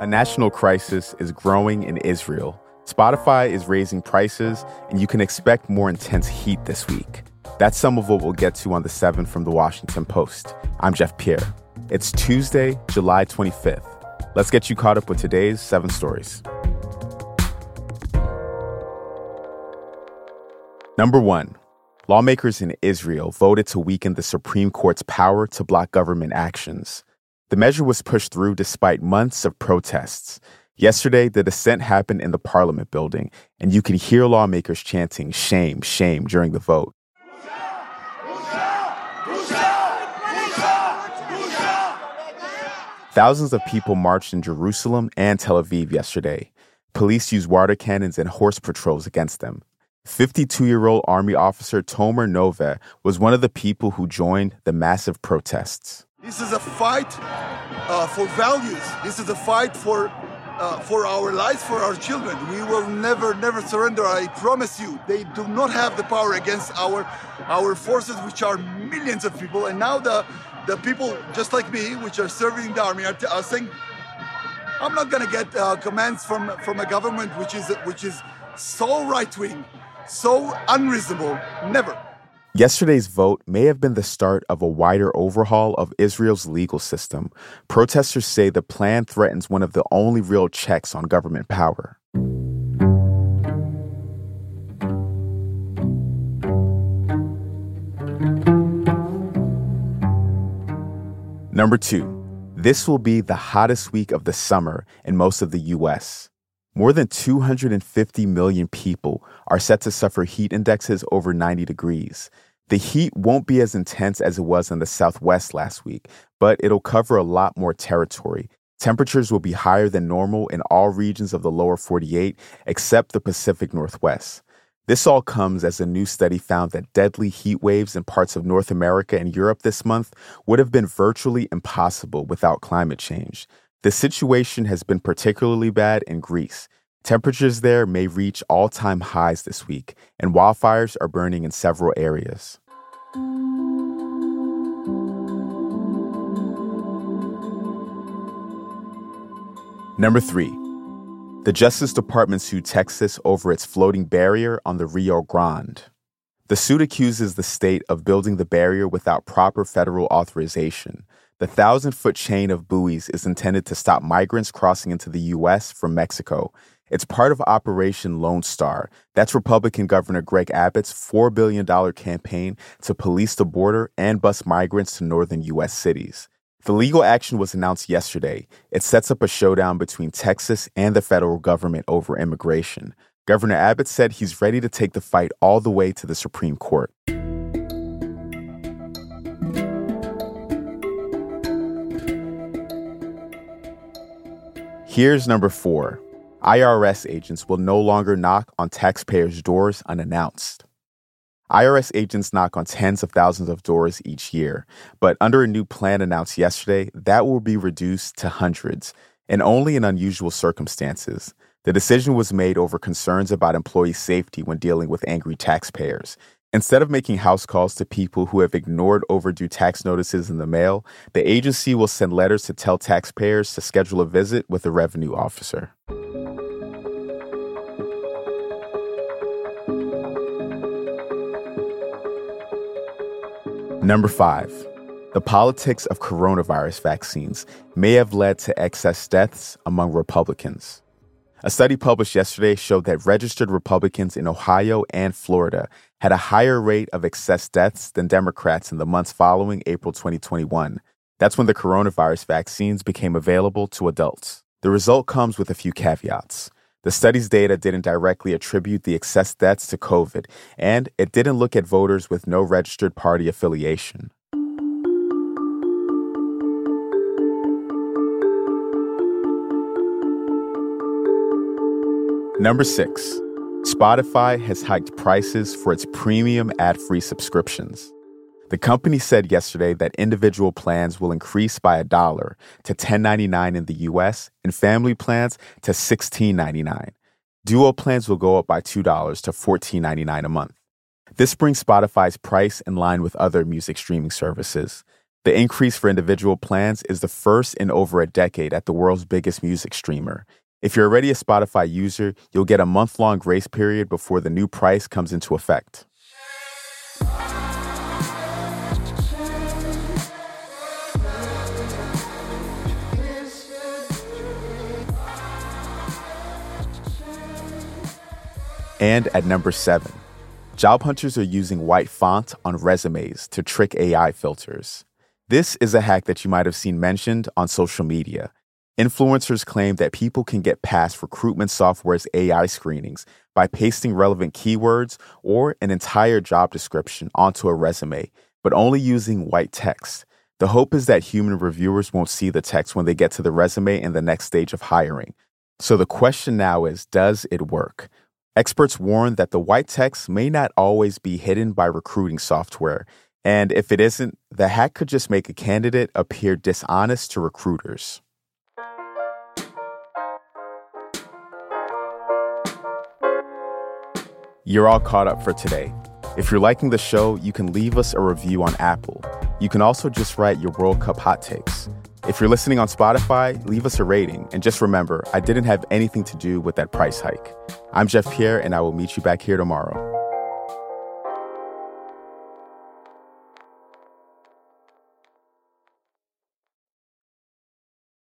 A national crisis is growing in Israel. Spotify is raising prices, and you can expect more intense heat this week. That's some of what we'll get to on the 7 from the Washington Post. I'm Jeff Pierre. It's Tuesday, July 25th. Let's get you caught up with today's seven stories. Number one, lawmakers in Israel voted to weaken the Supreme Court's power to block government actions. The measure was pushed through despite months of protests. Yesterday, the dissent happened in the Parliament building, and you could hear lawmakers chanting shame, shame during the vote. Thousands of people marched in Jerusalem and Tel Aviv yesterday. Police used water cannons and horse patrols against them. 52 year old Army officer Tomer Nove was one of the people who joined the massive protests. This is a fight uh, for values. This is a fight for, uh, for our lives, for our children. We will never, never surrender. I promise you. They do not have the power against our, our forces, which are millions of people. And now the, the people just like me, which are serving the army, are, t- are saying, I'm not going to get uh, commands from, from a government which is, which is so right wing so unreasonable. Never. Yesterday's vote may have been the start of a wider overhaul of Israel's legal system. Protesters say the plan threatens one of the only real checks on government power. Number two, this will be the hottest week of the summer in most of the U.S. More than 250 million people are set to suffer heat indexes over 90 degrees. The heat won't be as intense as it was in the Southwest last week, but it'll cover a lot more territory. Temperatures will be higher than normal in all regions of the lower 48, except the Pacific Northwest. This all comes as a new study found that deadly heat waves in parts of North America and Europe this month would have been virtually impossible without climate change. The situation has been particularly bad in Greece. Temperatures there may reach all time highs this week, and wildfires are burning in several areas. Number three, the Justice Department sued Texas over its floating barrier on the Rio Grande. The suit accuses the state of building the barrier without proper federal authorization. The thousand foot chain of buoys is intended to stop migrants crossing into the U.S. from Mexico. It's part of Operation Lone Star. That's Republican Governor Greg Abbott's $4 billion campaign to police the border and bus migrants to northern U.S. cities. The legal action was announced yesterday. It sets up a showdown between Texas and the federal government over immigration. Governor Abbott said he's ready to take the fight all the way to the Supreme Court. Here's number four IRS agents will no longer knock on taxpayers' doors unannounced. IRS agents knock on tens of thousands of doors each year, but under a new plan announced yesterday, that will be reduced to hundreds, and only in unusual circumstances. The decision was made over concerns about employee safety when dealing with angry taxpayers, Instead of making house calls to people who have ignored overdue tax notices in the mail, the agency will send letters to tell taxpayers to schedule a visit with a revenue officer. Number five, the politics of coronavirus vaccines may have led to excess deaths among Republicans. A study published yesterday showed that registered Republicans in Ohio and Florida had a higher rate of excess deaths than Democrats in the months following April 2021. That's when the coronavirus vaccines became available to adults. The result comes with a few caveats. The study's data didn't directly attribute the excess deaths to COVID, and it didn't look at voters with no registered party affiliation. Number six, Spotify has hiked prices for its premium ad free subscriptions. The company said yesterday that individual plans will increase by a dollar to $10.99 in the US and family plans to $16.99. Duo plans will go up by $2 to $14.99 a month. This brings Spotify's price in line with other music streaming services. The increase for individual plans is the first in over a decade at the world's biggest music streamer. If you're already a Spotify user, you'll get a month long grace period before the new price comes into effect. And at number seven, job hunters are using white font on resumes to trick AI filters. This is a hack that you might have seen mentioned on social media. Influencers claim that people can get past recruitment software's AI screenings by pasting relevant keywords or an entire job description onto a resume, but only using white text. The hope is that human reviewers won't see the text when they get to the resume in the next stage of hiring. So the question now is Does it work? Experts warn that the white text may not always be hidden by recruiting software. And if it isn't, the hack could just make a candidate appear dishonest to recruiters. You're all caught up for today. If you're liking the show, you can leave us a review on Apple. You can also just write your World Cup hot takes. If you're listening on Spotify, leave us a rating. And just remember, I didn't have anything to do with that price hike. I'm Jeff Pierre, and I will meet you back here tomorrow.